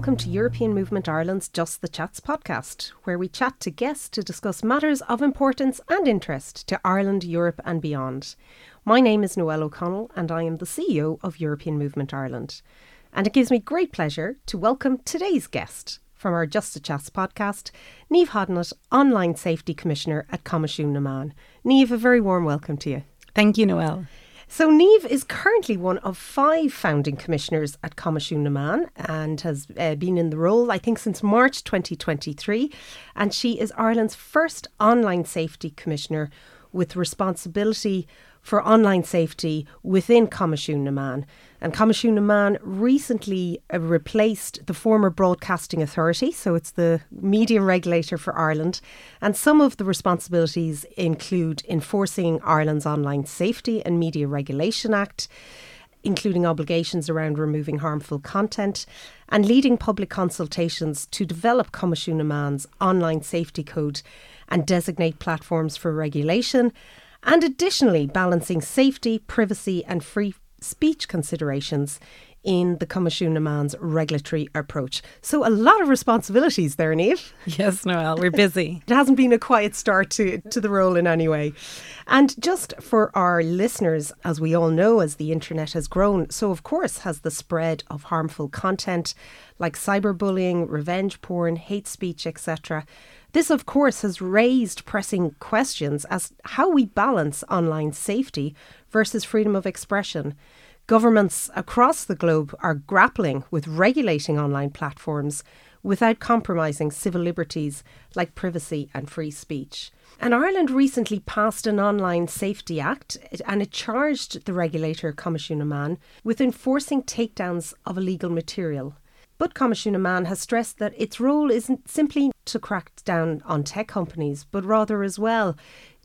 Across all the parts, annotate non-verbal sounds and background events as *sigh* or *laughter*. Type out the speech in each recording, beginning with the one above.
Welcome to European Movement Ireland's Just the Chats podcast, where we chat to guests to discuss matters of importance and interest to Ireland, Europe, and beyond. My name is Noel O'Connell, and I am the CEO of European Movement Ireland. And it gives me great pleasure to welcome today's guest from our Just the Chats podcast, Niamh Hodnett, Online Safety Commissioner at Coimisiún na Meán. Niamh, a very warm welcome to you. Thank you, Noel. So Niamh is currently one of five founding commissioners at Coimisiún na Meán and has uh, been in the role, I think, since March 2023. And she is Ireland's first online safety commissioner with responsibility for online safety within Coimisiún na Meán. And Coimisiún na Meán recently uh, replaced the former Broadcasting Authority, so it's the media regulator for Ireland. And some of the responsibilities include enforcing Ireland's Online Safety and Media Regulation Act, including obligations around removing harmful content, and leading public consultations to develop Coimisiún na Meán's online safety code and designate platforms for regulation and additionally balancing safety, privacy, and free speech considerations in the Coimisiún na Meán's regulatory approach. So a lot of responsibilities there, Niamh. *laughs* Yes, Noel, we're busy. *laughs* it hasn't been a quiet start to, to the role in any way. And just for our listeners, as we all know, as the internet has grown, so of course has the spread of harmful content like cyberbullying, revenge porn, hate speech, etc. This, of course, has raised pressing questions as how we balance online safety versus freedom of expression. Governments across the globe are grappling with regulating online platforms without compromising civil liberties like privacy and free speech. And Ireland recently passed an Online Safety Act and it charged the regulator Coimisiún na Meán with enforcing takedowns of illegal material. But Coimisiún na Meán has stressed that its role isn't simply to crack down on tech companies, but rather as well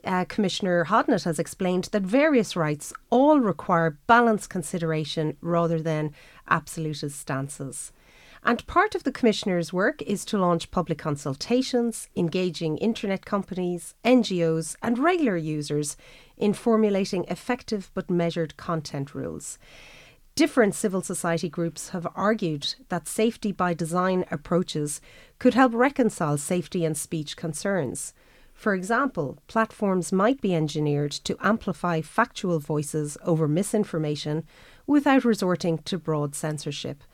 uh, Commissioner Hodnett has explained that various rights all require balanced consideration rather than absolutist stances. And part of the Commissioner's work is to launch public consultations, engaging internet companies, NGOs, and regular users in formulating effective but measured content rules. Different civil society groups have argued that safety by design approaches could help reconcile safety and speech concerns. For example, platforms might be engineered to amplify factual voices over misinformation without resorting to broad censorship.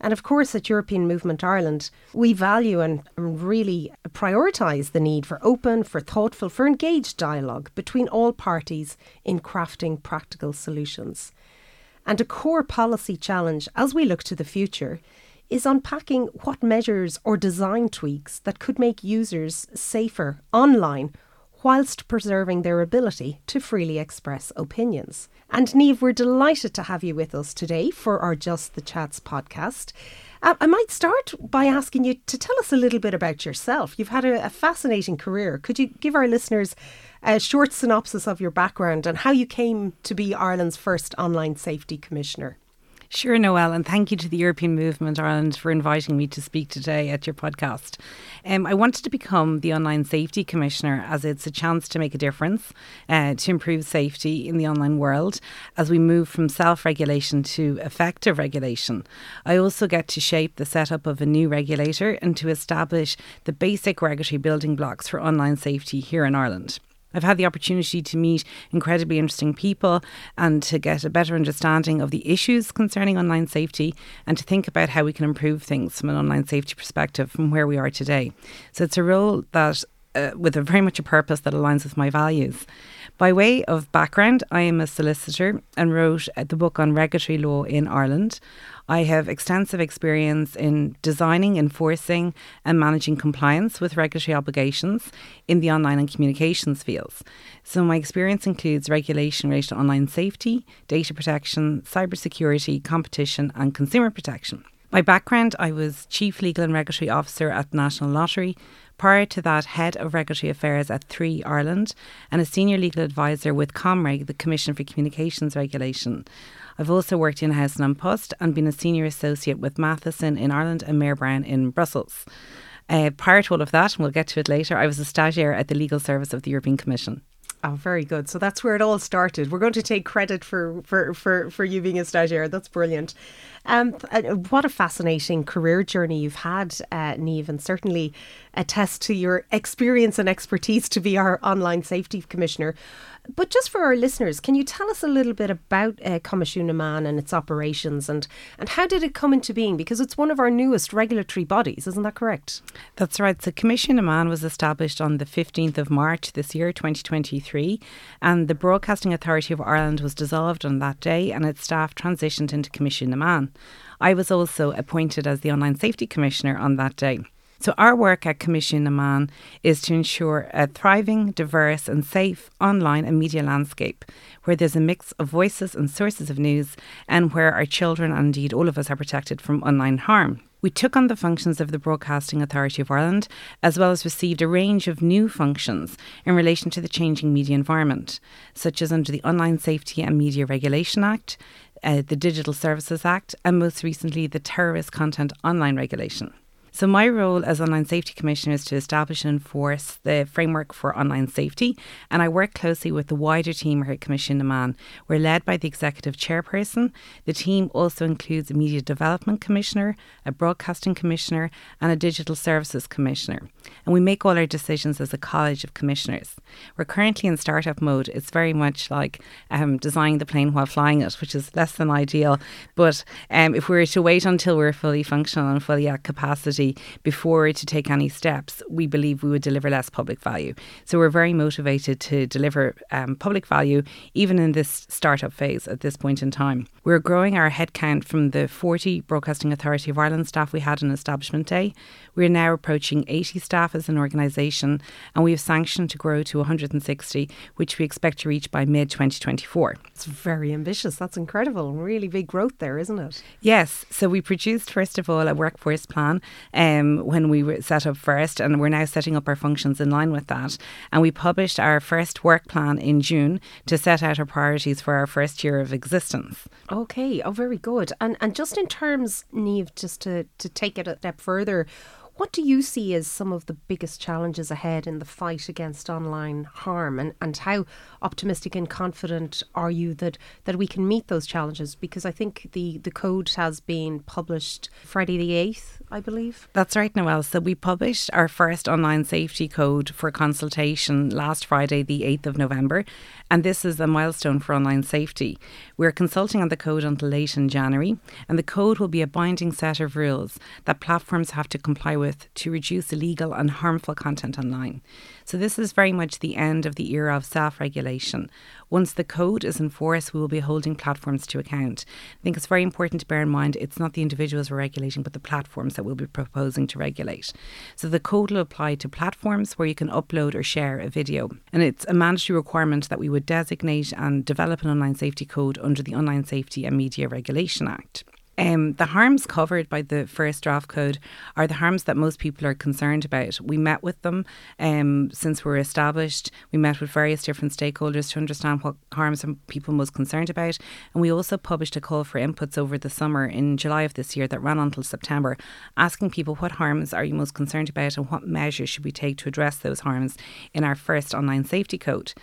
And of course, at European Movement Ireland, we value and really prioritise the need for open, for thoughtful, for engaged dialogue between all parties in crafting practical solutions. And a core policy challenge as we look to the future is unpacking what measures or design tweaks that could make users safer online whilst preserving their ability to freely express opinions. And Niamh, we're delighted to have you with us today for our Just the Chats podcast. Uh, I might start by asking you to tell us a little bit about yourself. You've had a, a fascinating career. Could you give our listeners a short synopsis of your background and how you came to be Ireland's first online safety commissioner? Sure, Noel, and thank you to the European Movement Ireland for inviting me to speak today at your podcast. Um, I wanted to become the Online Safety Commissioner as it's a chance to make a difference uh, to improve safety in the online world as we move from self regulation to effective regulation. I also get to shape the setup of a new regulator and to establish the basic regulatory building blocks for online safety here in Ireland. I've had the opportunity to meet incredibly interesting people and to get a better understanding of the issues concerning online safety and to think about how we can improve things from an online safety perspective from where we are today. So it's a role that uh, with a very much a purpose that aligns with my values. By way of background, I am a solicitor and wrote the book on regulatory law in Ireland. I have extensive experience in designing, enforcing, and managing compliance with regulatory obligations in the online and communications fields. So, my experience includes regulation related to online safety, data protection, cybersecurity, competition, and consumer protection. My background I was Chief Legal and Regulatory Officer at National Lottery, Prior to that, Head of Regulatory Affairs at Three Ireland and a Senior Legal Advisor with ComReg, the Commission for Communications Regulation. I've also worked in house in An Post and been a Senior Associate with Matheson in Ireland and Mayer Brown in Brussels. Uh, prior to all of that, and we'll get to it later, I was a stagiaire at the Legal Service of the European Commission. Oh, very good. So that's where it all started. We're going to take credit for for for, for you being a stagiaire. That's brilliant. Um, uh, what a fascinating career journey you've had, uh, Niamh, and certainly attest to your experience and expertise to be our online safety commissioner. But just for our listeners, can you tell us a little bit about uh, Meán and its operations and, and how did it come into being? Because it's one of our newest regulatory bodies, isn't that correct? That's right. So Coimisiún Meán was established on the 15th of March this year, 2023, and the Broadcasting Authority of Ireland was dissolved on that day and its staff transitioned into Coimisiún Meán. I was also appointed as the Online Safety Commissioner on that day. So, our work at Coimisiún na Meán is to ensure a thriving, diverse, and safe online and media landscape where there's a mix of voices and sources of news and where our children and indeed all of us are protected from online harm. We took on the functions of the Broadcasting Authority of Ireland, as well as received a range of new functions in relation to the changing media environment, such as under the Online Safety and Media Regulation Act, uh, the Digital Services Act, and most recently the Terrorist Content Online Regulation. So, my role as Online Safety Commissioner is to establish and enforce the framework for online safety, and I work closely with the wider team here at Coimisiún na Meán. We're led by the Executive Chairperson. The team also includes a Media Development Commissioner, a Broadcasting Commissioner, and a Digital Services Commissioner. And we make all our decisions as a College of Commissioners. We're currently in startup mode. It's very much like um, designing the plane while flying it, which is less than ideal. But um, if we were to wait until we're fully functional and fully at capacity, before to take any steps, we believe we would deliver less public value. So we're very motivated to deliver um, public value even in this startup phase at this point in time. We're growing our headcount from the 40 Broadcasting Authority of Ireland staff we had on establishment day. We're now approaching 80 staff as an organisation and we have sanctioned to grow to 160, which we expect to reach by mid 2024. It's very ambitious. That's incredible. Really big growth there, isn't it? Yes. So we produced, first of all, a workforce plan um, when we were set up first, and we're now setting up our functions in line with that. And we published our first work plan in June to set out our priorities for our first year of existence. Okay, oh, very good. And and just in terms, Niamh, just to to take it a step further. What do you see as some of the biggest challenges ahead in the fight against online harm and, and how optimistic and confident are you that, that we can meet those challenges? Because I think the, the code has been published Friday the 8th, I believe. That's right, Noel. So we published our first online safety code for consultation last Friday, the 8th of November, and this is a milestone for online safety. We're consulting on the code until late in January, and the code will be a binding set of rules that platforms have to comply with to reduce illegal and harmful content online. So, this is very much the end of the era of self regulation. Once the code is enforced, we will be holding platforms to account. I think it's very important to bear in mind it's not the individuals we're regulating, but the platforms that we'll be proposing to regulate. So, the code will apply to platforms where you can upload or share a video. And it's a mandatory requirement that we would designate and develop an online safety code under the Online Safety and Media Regulation Act. Um, the harms covered by the first draft code are the harms that most people are concerned about. We met with them um, since we were established. We met with various different stakeholders to understand what harms people most concerned about. And we also published a call for inputs over the summer in July of this year that ran until September, asking people what harms are you most concerned about and what measures should we take to address those harms in our first online safety code.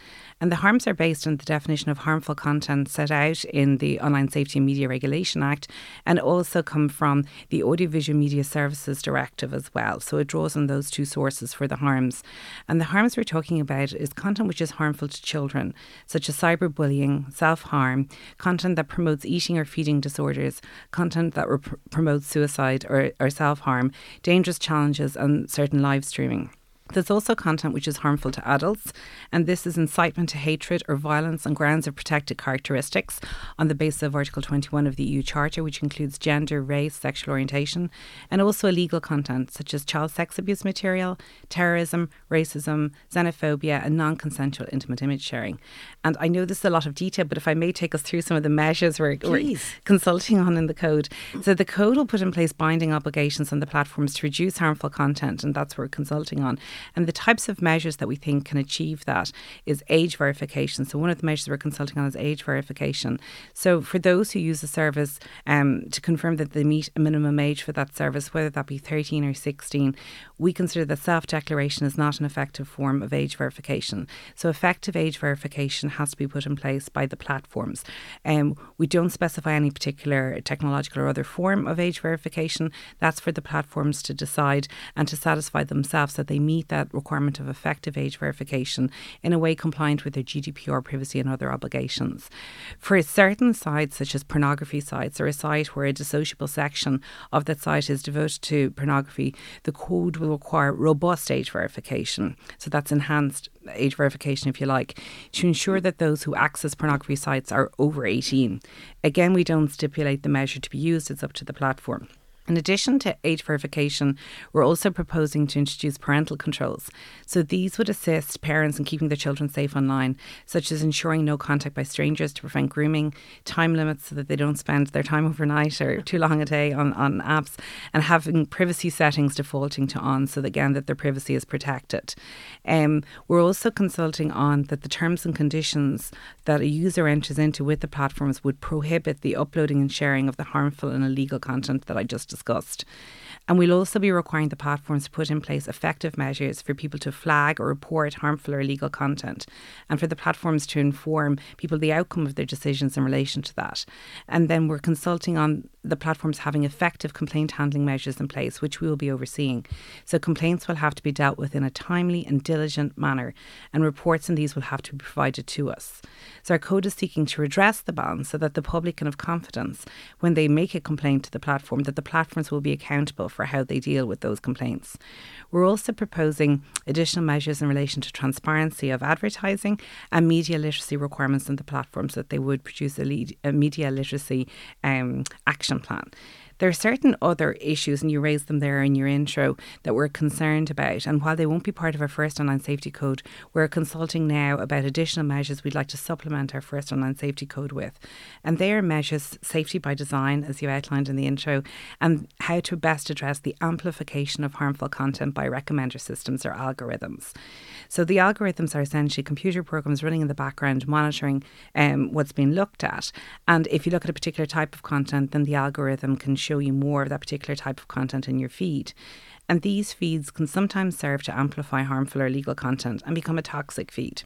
And the harms are based on the definition of harmful content set out in the Online Safety and Media Regulation Act and also come from the Audiovisual Media Services Directive as well. So it draws on those two sources for the harms. And the harms we're talking about is content which is harmful to children, such as cyberbullying, self harm, content that promotes eating or feeding disorders, content that rep- promotes suicide or, or self harm, dangerous challenges, and certain live streaming. There's also content which is harmful to adults, and this is incitement to hatred or violence on grounds of protected characteristics on the basis of Article 21 of the EU Charter, which includes gender, race, sexual orientation, and also illegal content such as child sex abuse material, terrorism, racism, xenophobia, and non consensual intimate image sharing. And I know this is a lot of detail, but if I may take us through some of the measures we're, we're consulting on in the code. So the code will put in place binding obligations on the platforms to reduce harmful content, and that's what we're consulting on And the types of measures that we think can achieve that is age verification. So one of the measures we're consulting on is age verification. So for those who use the service um, to confirm that they meet a minimum age for that service, whether that be 13 or 16, we consider that self declaration is not an effective form of age verification. So effective age verification has to be put in place by the platforms. Um, we don't specify any particular technological or other form of age verification. That's for the platforms to decide and to satisfy themselves that they meet that requirement of effective age verification in a way compliant with their GDPR privacy and other obligations. For certain sites, such as pornography sites, or a site where a dissociable section of that site is devoted to pornography, the code will require robust age verification. So that's enhanced age verification, if you like, to ensure that those who access pornography sites are over 18. Again, we don't stipulate the measure to be used, it's up to the platform. In addition to age verification, we're also proposing to introduce parental controls. So these would assist parents in keeping their children safe online, such as ensuring no contact by strangers to prevent grooming, time limits so that they don't spend their time overnight or *laughs* too long a day on, on apps, and having privacy settings defaulting to on so that again that their privacy is protected. Um, we're also consulting on that the terms and conditions that a user enters into with the platforms would prohibit the uploading and sharing of the harmful and illegal content that I just discussed discussed. And we'll also be requiring the platforms to put in place effective measures for people to flag or report harmful or illegal content, and for the platforms to inform people the outcome of their decisions in relation to that. And then we're consulting on the platforms having effective complaint handling measures in place, which we will be overseeing. So complaints will have to be dealt with in a timely and diligent manner, and reports on these will have to be provided to us. So our code is seeking to redress the ban so that the public can have confidence when they make a complaint to the platform that the platforms will be accountable for how they deal with those complaints. We're also proposing additional measures in relation to transparency of advertising and media literacy requirements on the platforms that they would produce a, lead, a media literacy um, action plan. There are certain other issues, and you raised them there in your intro, that we're concerned about. And while they won't be part of our first online safety code, we're consulting now about additional measures we'd like to supplement our first online safety code with. And they are measures safety by design, as you outlined in the intro, and how to best address the amplification of harmful content by recommender systems or algorithms. So the algorithms are essentially computer programs running in the background monitoring um, what's being looked at. And if you look at a particular type of content, then the algorithm can show you more of that particular type of content in your feed. And these feeds can sometimes serve to amplify harmful or illegal content and become a toxic feed.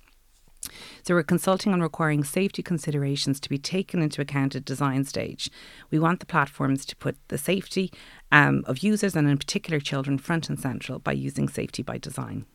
So we're consulting on requiring safety considerations to be taken into account at design stage. We want the platforms to put the safety um, of users and in particular children front and central by using safety by design.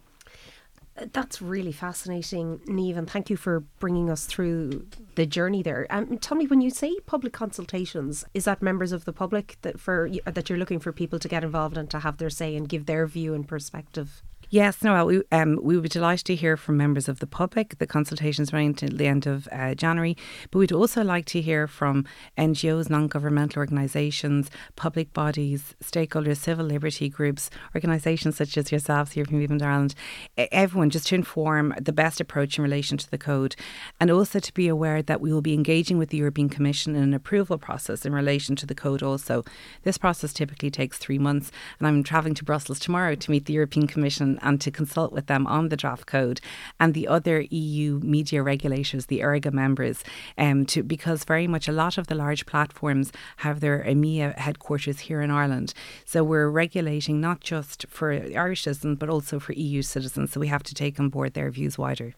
That's really fascinating, Niamh, and thank you for bringing us through the journey there. Um, tell me, when you say public consultations, is that members of the public that for that you're looking for people to get involved and to have their say and give their view and perspective? Yes, Noel, we um, we would be delighted to hear from members of the public. The consultations running until the end of uh, January, but we'd also like to hear from NGOs, non-governmental organisations, public bodies, stakeholders, civil liberty groups, organisations such as yourselves, European Movement Ireland, everyone, just to inform the best approach in relation to the code, and also to be aware that we will be engaging with the European Commission in an approval process in relation to the code. Also, this process typically takes three months, and I'm travelling to Brussels tomorrow to meet the European Commission and to consult with them on the draft code and the other EU media regulators, the ERGA members, um, to because very much a lot of the large platforms have their EMEA headquarters here in Ireland. So we're regulating not just for Irish citizens but also for EU citizens. So we have to take on board their views wider.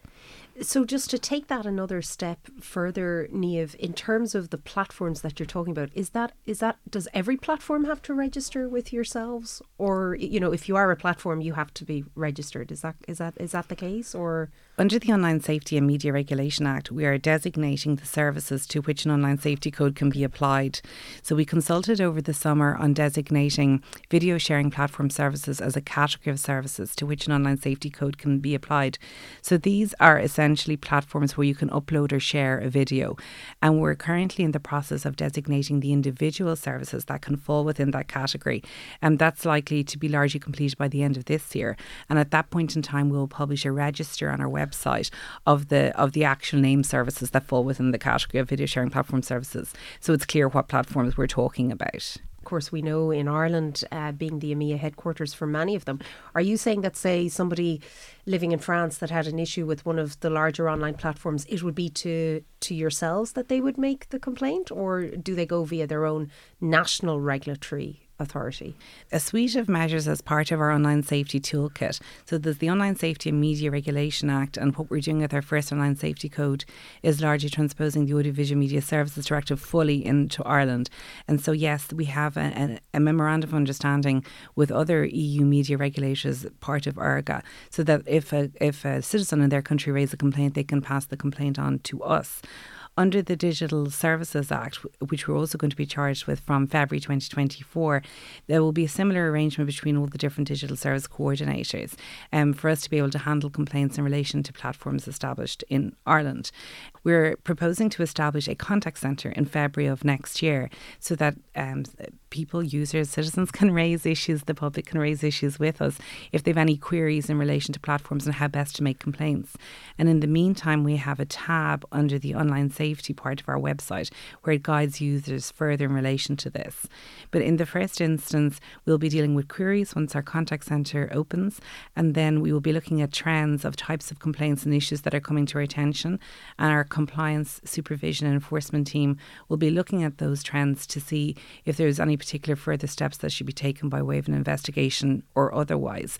So, just to take that another step further, Niamh, in terms of the platforms that you're talking about, is that is that does every platform have to register with yourselves, or you know, if you are a platform, you have to be registered? Is that is that is that the case, or under the Online Safety and Media Regulation Act, we are designating the services to which an online safety code can be applied. So we consulted over the summer on designating video sharing platform services as a category of services to which an online safety code can be applied. So these are essentially platforms where you can upload or share a video. And we're currently in the process of designating the individual services that can fall within that category. And that's likely to be largely completed by the end of this year. And at that point in time, we'll publish a register on our website website of the of the actual name services that fall within the category of video sharing platform services. So it's clear what platforms we're talking about. of course, we know in Ireland uh, being the EMEA headquarters for many of them. Are you saying that, say, somebody living in France that had an issue with one of the larger online platforms, it would be to to yourselves that they would make the complaint, or do they go via their own national regulatory Authority. A suite of measures as part of our online safety toolkit. So there's the Online Safety and Media Regulation Act, and what we're doing with our first online safety code is largely transposing the Audiovisual Media Services Directive fully into Ireland. And so, yes, we have a, a, a memorandum of understanding with other EU media regulators, part of ERGA, so that if a, if a citizen in their country raises a complaint, they can pass the complaint on to us. Under the Digital Services Act, which we're also going to be charged with from February 2024, there will be a similar arrangement between all the different digital service coordinators um, for us to be able to handle complaints in relation to platforms established in Ireland. We're proposing to establish a contact centre in February of next year so that um, people, users, citizens can *laughs* raise issues, the public can raise issues with us if they have any queries in relation to platforms and how best to make complaints. And in the meantime, we have a tab under the online safety part of our website where it guides users further in relation to this. But in the first instance, we'll be dealing with queries once our contact centre opens, and then we will be looking at trends of types of complaints and issues that are coming to our attention and our compliance supervision and enforcement team will be looking at those trends to see if there's any particular further steps that should be taken by way of an investigation or otherwise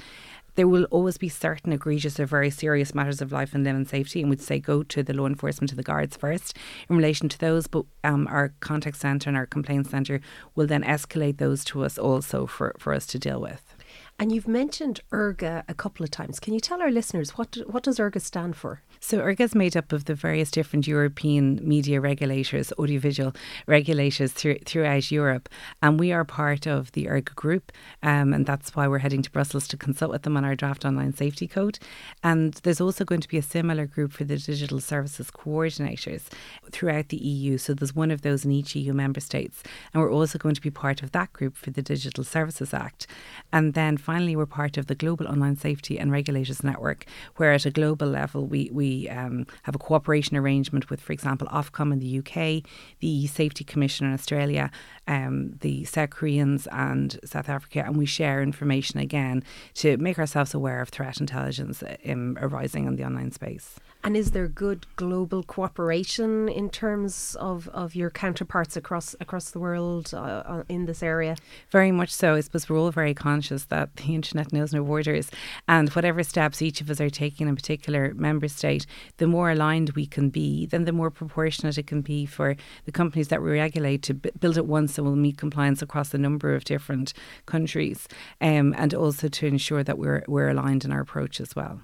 there will always be certain egregious or very serious matters of life and limb and safety, and we'd say go to the law enforcement, to the guards first in relation to those. But um, our contact centre and our complaint centre will then escalate those to us also for, for us to deal with. And you've mentioned ERGA a couple of times. Can you tell our listeners what what does ERGA stand for? So ERGA is made up of the various different European media regulators, audiovisual regulators through, throughout Europe, and we are part of the ERGA group, um, and that's why we're heading to Brussels to consult with them on our draft online safety code. And there's also going to be a similar group for the digital services coordinators throughout the EU. So there's one of those in each EU member states, and we're also going to be part of that group for the Digital Services Act. And then finally, we're part of the Global Online Safety and Regulators Network, where at a global level we we um, have a cooperation arrangement with, for example, Ofcom in the UK, the Safety Commission in Australia, um, the South Koreans and South Africa, and we share information again to make ourselves aware of threat intelligence um, arising in the online space. And is there good global cooperation in terms of, of your counterparts across across the world uh, uh, in this area? Very much so. I suppose we're all very conscious that the internet knows no borders, and whatever steps each of us are taking in a particular member state, the more aligned we can be, then the more proportionate it can be for the companies that we regulate to b- build it once and will meet compliance across a number of different countries, um, and also to ensure that we're we're aligned in our approach as well.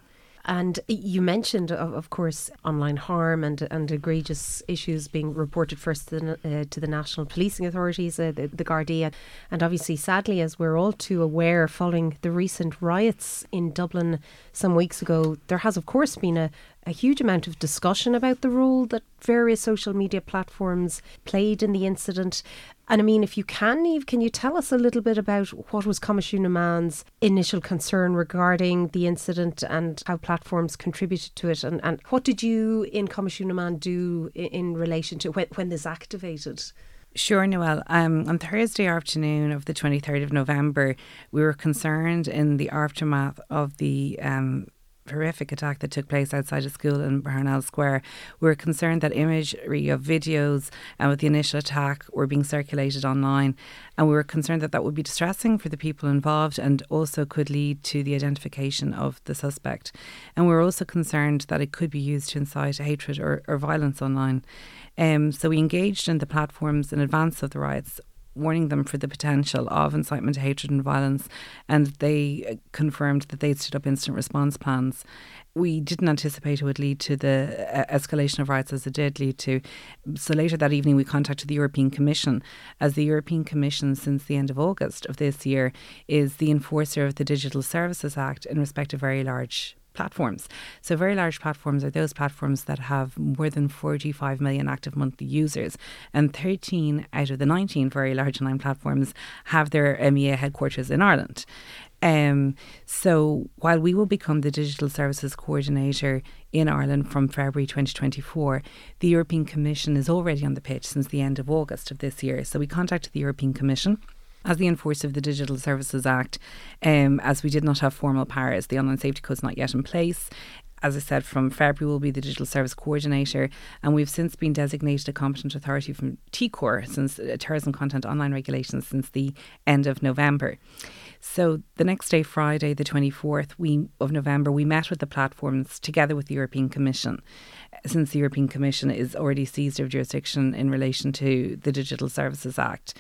And you mentioned, of, of course, online harm and, and egregious issues being reported first to the, uh, to the national policing authorities, uh, the, the. And obviously, sadly, as we're all too aware, following the recent riots in Dublin some weeks ago, there has, of course, been a, a huge amount of discussion about the role that various social media platforms played in the incident. And I mean, if you can, Eve, can you tell us a little bit about what was Coimisiún na initial concern regarding the incident and how platforms contributed to it? And, and what did you in Coimisiún na do in, in relation to when, when this activated? Sure, Noel. Um, on Thursday afternoon of the 23rd of November, we were concerned in the aftermath of the um, horrific attack that took place outside a school in Parnell Square. We were concerned that imagery of videos and uh, with the initial attack were being circulated online, and we were concerned that that would be distressing for the people involved and also could lead to the identification of the suspect. And we were also concerned that it could be used to incite hatred or, or violence online. Um, so we engaged in the platforms in advance of the riots warning them for the potential of incitement to hatred and violence, and they uh, confirmed that they'd stood up instant response plans. We didn't anticipate it would lead to the uh, escalation of riots as it did lead to. So later that evening, we contacted the European Commission, as the European Commission, since the end of August of this year, is the enforcer of the Digital Services Act in respect of very large platforms. So, very large platforms are those platforms that have more than 45 million active monthly users, and 13 out of the 19 very large online platforms have their EMEA headquarters in Ireland. Um, so while we will become the digital services coordinator in Ireland from February 2024, the European Commission is already on the pitch since the end of August of this year. So we contacted the European Commission as the enforcer of the Digital Services Act, um, as we did not have formal powers, the online safety code is not yet in place. As I said, from February will be the digital service coordinator, and we've since been designated a competent authority from TCOR since uh, terrorism content online regulations since the end of November. So the next day, Friday, the 24th we, of November, we met with the platforms together with the European Commission. Since the European Commission is already seized of jurisdiction in relation to the Digital Services Act.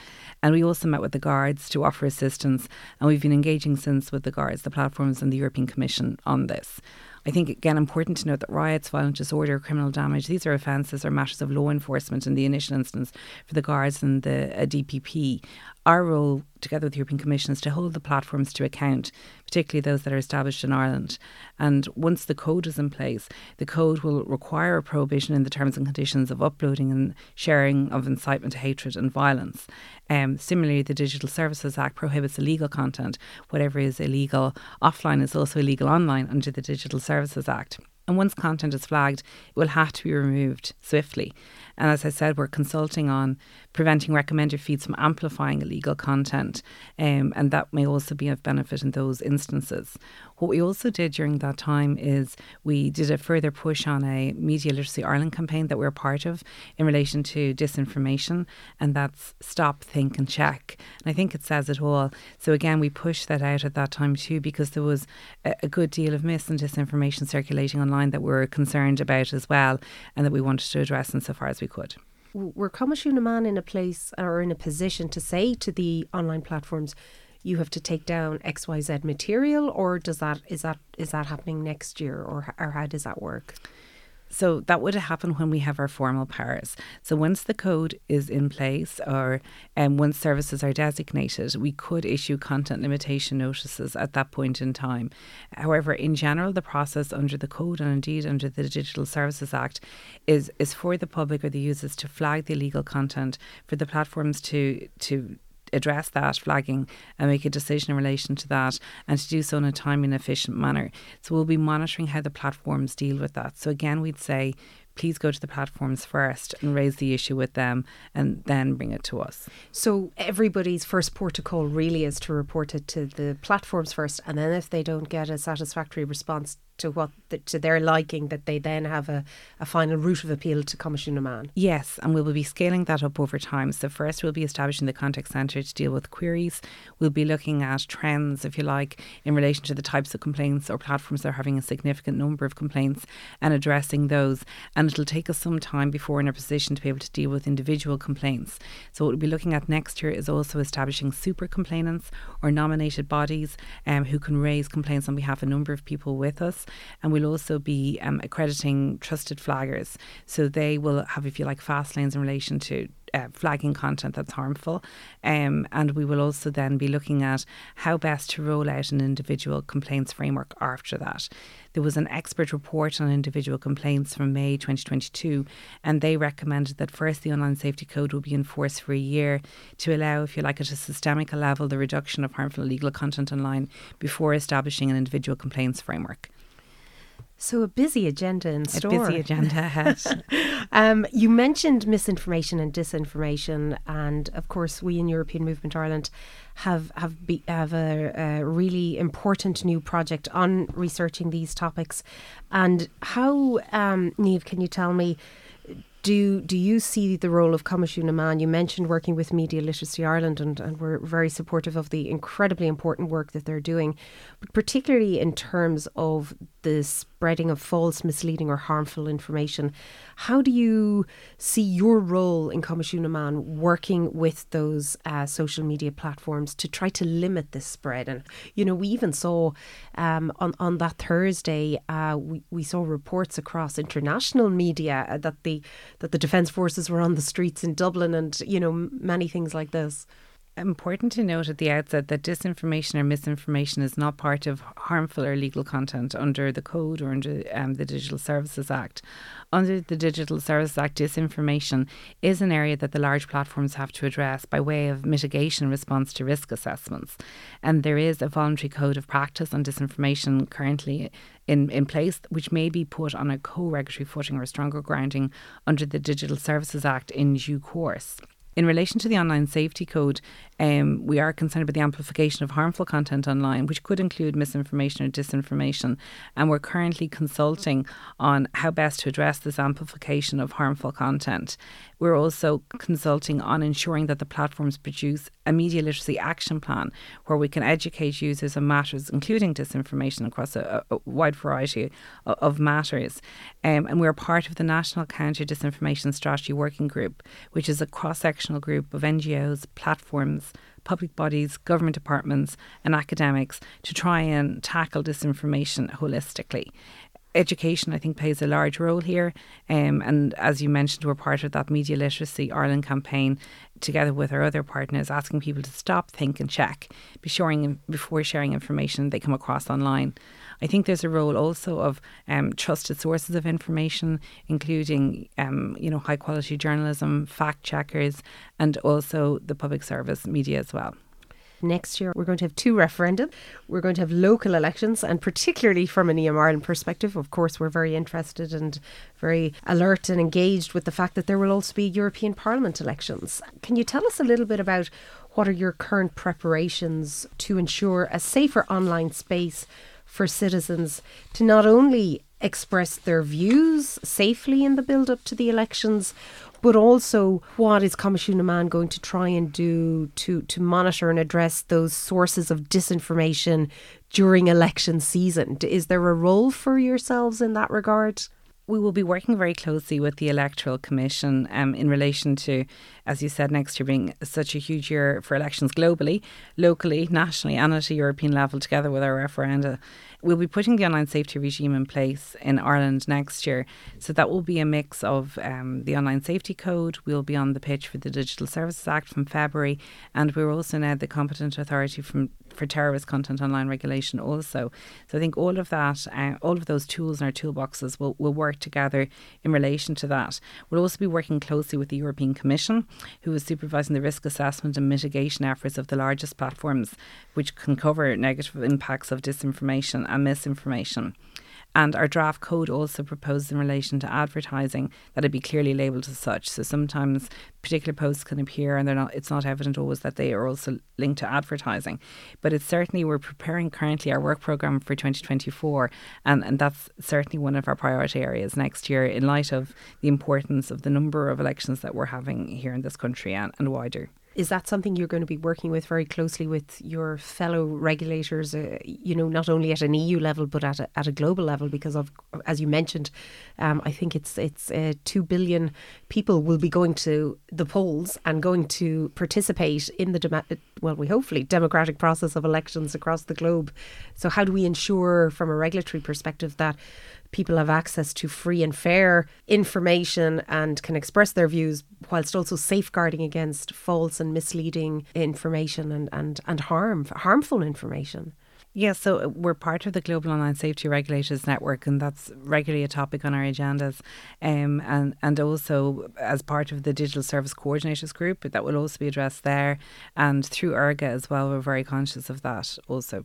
And we also met with the guards to offer assistance. And we've been engaging since with the guards, the platforms, and the European Commission on this. I think, again, important to note that riots, violent disorder, criminal damage, these are offences or matters of law enforcement in the initial instance for the guards and the uh, DPP. Our role, together with the European Commission, is to hold the platforms to account, particularly those that are established in Ireland. And once the code is in place, the code will require a prohibition in the terms and conditions of uploading and sharing of incitement to hatred and violence. Um, similarly, the Digital Services Act prohibits illegal content. Whatever is illegal offline is also illegal online under the Digital Services Act. And once content is flagged, it will have to be removed swiftly. And as I said, we're consulting on preventing recommender feeds from amplifying illegal content, um, and that may also be of benefit in those instances. What we also did during that time is we did a further push on a Media Literacy Ireland campaign that we're part of in relation to disinformation, and that's stop, think, and check. And I think it says it all. So again, we pushed that out at that time too because there was a, a good deal of mis and disinformation circulating online that we're concerned about as well, and that we wanted to address insofar as we could were Coimisiún na Meán in a place uh, or in a position to say to the online platforms, you have to take down XYZ material, or does that is that is that happening next year, or or how does that work? So that would happen when we have our formal powers. So once the code is in place or um, once services are designated, we could issue content limitation notices at that point in time. However, in general, the process under the code and indeed under the Digital Services Act is is for the public or the users to flag the illegal content, for the platforms to to address that flagging and make a decision in relation to that and to do so in a timely and efficient manner. So we'll be monitoring how the platforms deal with that. So again, we'd say please go to the platforms first and raise the issue with them and then bring it to us. So everybody's first protocol really is to report it to the platforms first and then if they don't get a satisfactory response to what the, to their liking that they then have a, a final route of appeal to Coimisiún na Meán. Yes, and we will be scaling that up over time. So first we'll be establishing the contact centre to deal with queries. We'll be looking at trends, if you like, in relation to the types of complaints or platforms that are having a significant number of complaints and addressing those. And it'll take us some time before we're in a position to be able to deal with individual complaints. So what we'll be looking at next year is also establishing super complainants or nominated bodies um, who can raise complaints on behalf of a number of people with us and we'll also be um, accrediting trusted flaggers. So they will have, if you like, fast lanes in relation to uh, flagging content that's harmful. Um, and we will also then be looking at how best to roll out an individual complaints framework after that. There was an expert report on individual complaints from May 2022, and they recommended that first the online safety code will be enforced for a year to allow, if you like, at a systemic level, the reduction of harmful illegal content online before establishing an individual complaints framework. So a busy agenda in store. A busy agenda *laughs* ahead. um, you mentioned misinformation and disinformation, and of course, we in European Movement Ireland have have be, have a, a, really important new project on researching these topics. And how, um, Niamh, can you tell me? Do do you see the role of Coimisiún na Meán? You mentioned working with Media Literacy Ireland, and, and we're very supportive of the incredibly important work that they're doing, but particularly in terms of the spreading of false, misleading, or harmful information. How do you see your role in Coimisiún na Meán working with those uh, social media platforms to try to limit this spread? And you know, we even saw um, on on that Thursday, uh, we we saw reports across international media uh, that the that the defence forces were on the streets in Dublin, and you know, many things like this important to note at the outset that disinformation or misinformation is not part of harmful or illegal content under the code or under um, the Digital Services Act. Under the Digital Services Act, disinformation is an area that the large platforms have to address by way of mitigation response to risk assessments. And there is a voluntary code of practice on disinformation currently in, in place, which may be put on a co regulatory footing or stronger grounding under the Digital Services Act in due course. In relation to the online safety code, um, we are concerned about the amplification of harmful content online, which could include misinformation or disinformation. And we're currently consulting on how best to address this amplification of harmful content. We're also consulting on ensuring that the platforms produce a media literacy action plan where we can educate users on matters, including disinformation, across a, a wide variety of, of matters. Um, and we're part of the National Counter Disinformation Strategy Working Group, which is a cross group of NGOs, platforms, public bodies, government departments, and academics to try and tackle disinformation holistically education, I think, plays a large role here. Um, and as you mentioned, we're part of that Media Literacy Ireland campaign together with our other partners, asking people to stop, think, and check before sharing information they come across online. I think there's a role also of um, trusted sources of information, including um, you know high quality journalism, fact checkers, and also the public service media as well. Next year, we're going to have two referendums. We're going to have local elections, and particularly from an EM Ireland perspective, of course, we're very interested and very alert and engaged with the fact that there will also be European Parliament elections. Can you tell us a little bit about what are your current preparations to ensure a safer online space for citizens to not only express their views safely in the build up to the elections, but also what is Coimisiún na Meán going to try and do to, to monitor and address those sources of disinformation during election season? Is there a role for yourselves in that regard? We will be working very closely with the Electoral Commission um, in relation to, as you said, next year being such a huge year for elections globally, locally, nationally, and at a European level, together with our referenda. We'll be putting the online safety regime in place in Ireland next year. So that will be a mix of um, the online safety code. We'll be on the pitch for the Digital Services Act from February, and we're also now the competent authority from for terrorist content online regulation also. So I think all of that, uh, all of those tools in our toolboxes will, will work together in relation to that. We'll also be working closely with the European Commission, who is supervising the risk assessment and mitigation efforts of the largest platforms, which can cover negative impacts of disinformation and misinformation. And our draft code also proposes in relation to advertising that it be clearly labelled as such. So sometimes particular posts can appear and they're not it's not evident always that they are also linked to advertising. But it's certainly we're preparing currently our work programme for 2024 and, and that's certainly one of our priority areas next year in light of the importance of the number of elections that we're having here in this country and, and wider. Is that something you're going to be working with very closely with your fellow regulators, uh, you know, not only at an EU level, but at a, at a global level? Because, of, as you mentioned, um, I think it's, it's uh, 2 billion people will be going to the polls and going to participate in the, dem- well, we hopefully, democratic process of elections across the globe. So, how do we ensure, from a regulatory perspective, that people have access to free and fair information and can express their views whilst also safeguarding against false and misleading information and, and, and harm harmful information. Yeah, so we're part of the Global Online Safety Regulators Network, and that's regularly a topic on our agendas. Um, and, and also as part of the Digital Service Coordinators Group, that will also be addressed there. And through ERGA as well, we're very conscious of that also.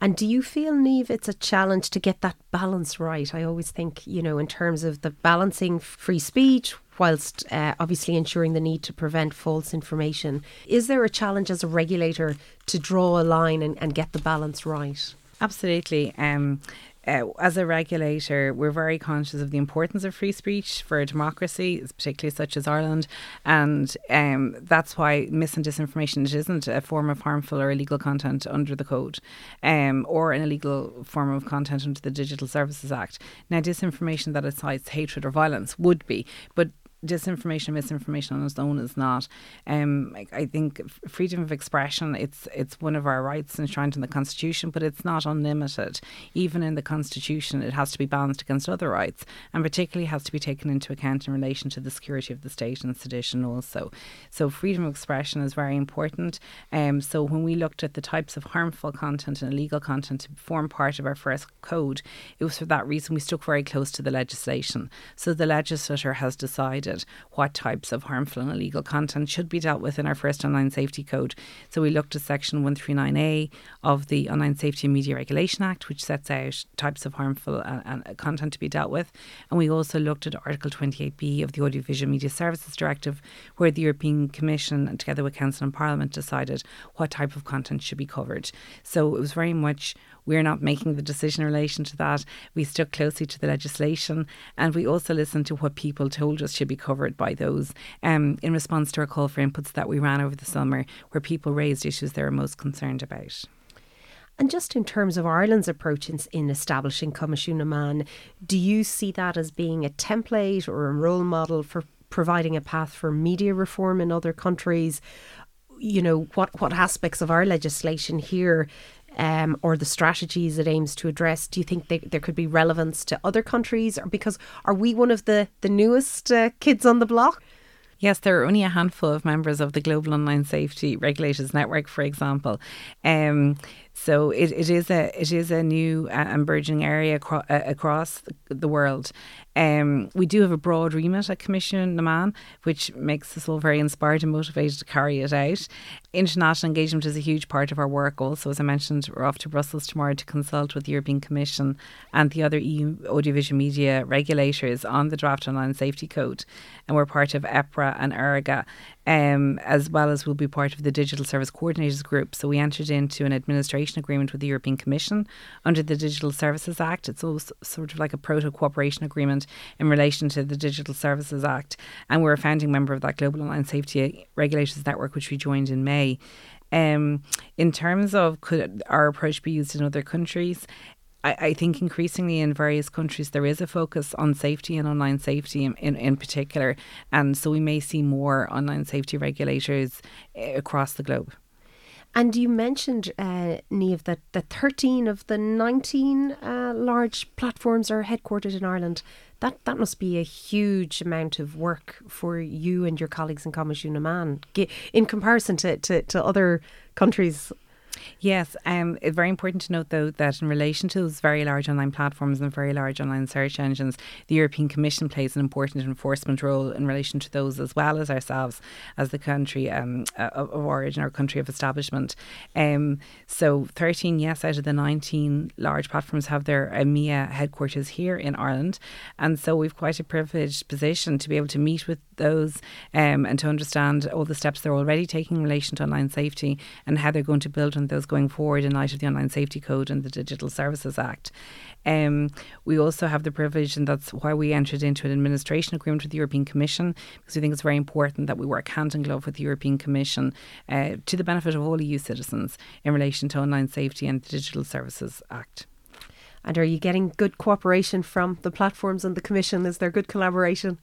And do you feel, Niamh, it's a challenge to get that balance right? I always think, you know, in terms of the balancing free speech whilst uh, obviously ensuring the need to prevent false information. Is there a challenge as a regulator to draw a line and, and get the balance right? Absolutely. Um, uh, as a regulator, we're very conscious of the importance of free speech for a democracy, particularly such as Ireland, and um, that's why mis and disinformation it isn't a form of harmful or illegal content under the code, um, or an illegal form of content under the Digital Services Act. Now, disinformation that incites hatred or violence would be, but disinformation, misinformation on its own is not. Um, I, think freedom of expression it's it's one of our rights enshrined in the constitution, but it's not unlimited. Even in the constitution, it has to be balanced against other rights, and particularly has to be taken into account in relation to the security of the state and sedition also. So freedom of expression is very important. Um, so when we looked at the types of harmful content and illegal content to form part of our first code, it was for that reason we stuck very close to the legislation. So the legislature has decided decided what types of harmful and illegal content should be dealt with in our first online safety code. So we looked at section 139A of the Online Safety and Media Regulation Act, which sets out types of harmful uh, and, and content to be dealt with. And we also looked at Article 28B of the Audiovisual Media Services Directive, where the European Commission, together with Council and Parliament, decided what type of content should be covered. So it was very much we're not making the decision in relation to that. We stuck closely to the legislation and we also listened to what people told us should be covered by those um, in response to our call for inputs that we ran over the summer, where people raised issues they were most concerned about. And just in terms of Ireland's approach in, in establishing Coimisiún na Meán, do you see that as being a template or a role model for providing a path for media reform in other countries? You know, what, what aspects of our legislation here um, or the strategies it aims to address? Do you think they, there could be relevance to other countries? Or because are we one of the, the newest uh, kids on the block? Yes, there are only a handful of members of the Global Online Safety Regulators Network, for example. Um, so it, it is a it is a new uh, and burgeoning area acro- uh, across the world. Um, we do have a broad remit at Coimisiún na Meán, which makes us all very inspired and motivated to carry it out. International engagement is a huge part of our work. Also, as I mentioned, we're off to Brussels tomorrow to consult with the European Commission and the other EU audiovisual media regulators on the draft online safety code, and we're part of EPRA and ERGA um, as well as we'll be part of the Digital Service Coordinators Group. So we entered into an administration agreement with the European Commission under the Digital Services Act. It's also sort of like a proto cooperation agreement in relation to the Digital Services Act. And we're a founding member of that Global Online Safety Regulators Network, which we joined in May. Um, in terms of could our approach be used in other countries, I, I, think increasingly in various countries there is a focus on safety and online safety in, in, in particular. And so we may see more online safety regulators eh, across the globe. And you mentioned, uh, that, that 13 of the 19 uh, large platforms are headquartered in Ireland. That that must be a huge amount of work for you and your colleagues in Coimisiún na in comparison to, to, to other countries Yes, um, it's very important to note though that in relation to those very large online platforms and very large online search engines, the European Commission plays an important enforcement role in relation to those as well as ourselves as the country um, of origin or country of establishment. Um, so 13, yes, out of the 19 large platforms have their EMEA headquarters here in Ireland. And so we've quite a privileged position to be able to meet with those um, and to understand all the steps they're already taking in relation to online safety and how they're going to build on those going forward in light of the Online Safety Code and the Digital Services Act. Um, we also have the privilege, and that's why we entered into an administration agreement with the European Commission, because we think it's very important that we work hand in glove with the European Commission uh, to the benefit of all EU citizens in relation to online safety and the Digital Services Act. And are you getting good cooperation from the platforms and the Commission? Is there good collaboration?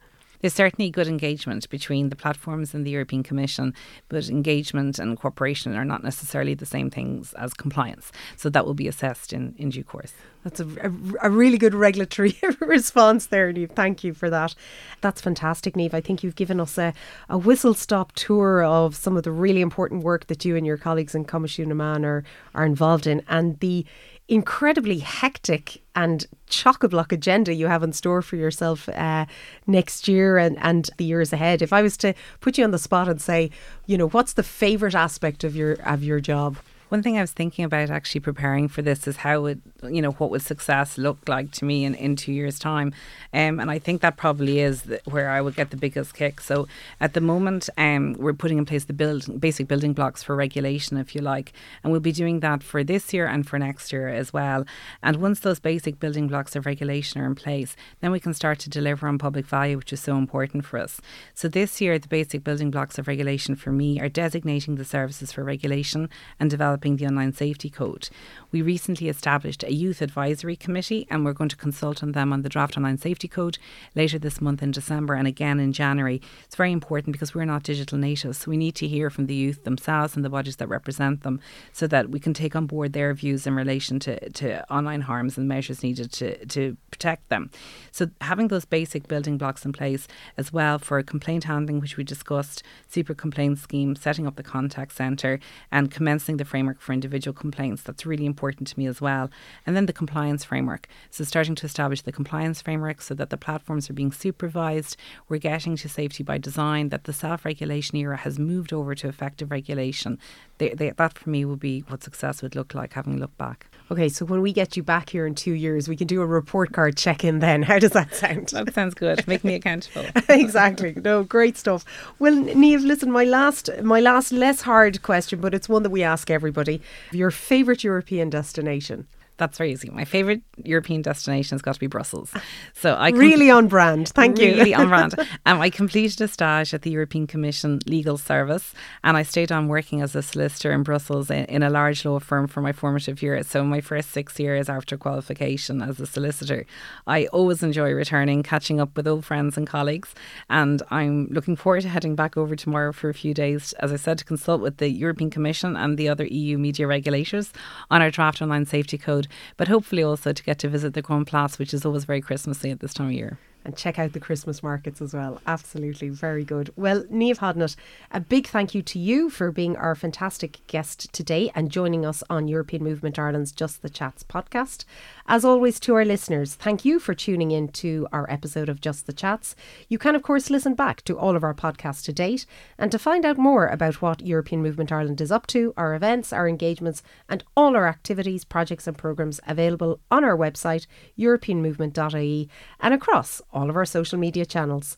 There's certainly good engagement between the platforms and the European Commission, but engagement and cooperation are not necessarily the same things as compliance. So that will be assessed in, in due course. That's a, a, a really good regulatory *laughs* response there, Niamh. Thank you for that. That's fantastic, Niamh. I think you've given us a, a whistle stop tour of some of the really important work that you and your colleagues in Coimisiún na Meán are, are involved in and the incredibly hectic and chock a block agenda you have in store for yourself uh, next year and, and the years ahead. If I was to put you on the spot and say, you know, what's the favourite aspect of your of your job? One thing I was thinking about actually preparing for this is how would you know what would success look like to me in, in two years' time, um, and I think that probably is the, where I would get the biggest kick. So at the moment, um, we're putting in place the build basic building blocks for regulation, if you like, and we'll be doing that for this year and for next year as well. And once those basic building blocks of regulation are in place, then we can start to deliver on public value, which is so important for us. So this year, the basic building blocks of regulation for me are designating the services for regulation and developing developing the online safety code. We recently established a youth advisory committee and we're going to consult on them on the draft online safety code later this month in December and again in January. It's very important because we're not digital natives. So we need to hear from the youth themselves and the bodies that represent them so that we can take on board their views in relation to, to online harms and measures needed to, to protect them. So having those basic building blocks in place as well for complaint handling, which we discussed, super complaint scheme, setting up the contact centre and commencing the frame framework for individual complaints. That's really important to me as well. And then the compliance framework. So starting to establish the compliance framework so that the platforms are being supervised. We're getting to safety by design, that the self regulation era has moved over to effective regulation. They, they, that for me would be what success would look like having looked back. Okay, so when we get you back here in two years, we can do a report card check in then. How does that sound? That sounds good. Make me accountable. *laughs* exactly. No, great stuff. Well, Niamh, listen, my last, my last less hard question, but it's one that we ask everybody. Your favourite European destination? That's very easy. My favourite European destination has got to be Brussels. So I really on brand. Thank you. Really on brand. *laughs* Um, I completed a stage at the European Commission Legal Service, and I stayed on working as a solicitor in Brussels in, in a large law firm for my formative years. So my first six years after qualification as a solicitor, I always enjoy returning, catching up with old friends and colleagues, and I'm looking forward to heading back over tomorrow for a few days, as I said, to consult with the European Commission and the other EU media regulators on our draft online safety code but hopefully also to get to visit the Grand Place, which is always very Christmassy at this time of year and check out the Christmas markets as well. Absolutely, very good. Well, Niamh Hodnett, a big thank you to you for being our fantastic guest today and joining us on European Movement Ireland's Just the Chats podcast. As always, to our listeners, thank you for tuning in to our episode of Just the Chats. You can, of course, listen back to all of our podcasts to date and to find out more about what European Movement Ireland is up to, our events, our engagements, and all our activities, projects, and programmes available on our website, europeanmovement.ie, and across all of our social media channels.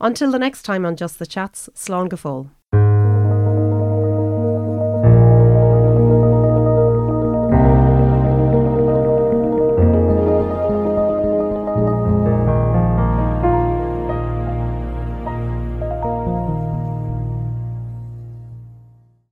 Until the next time on Just the Chats, Slán go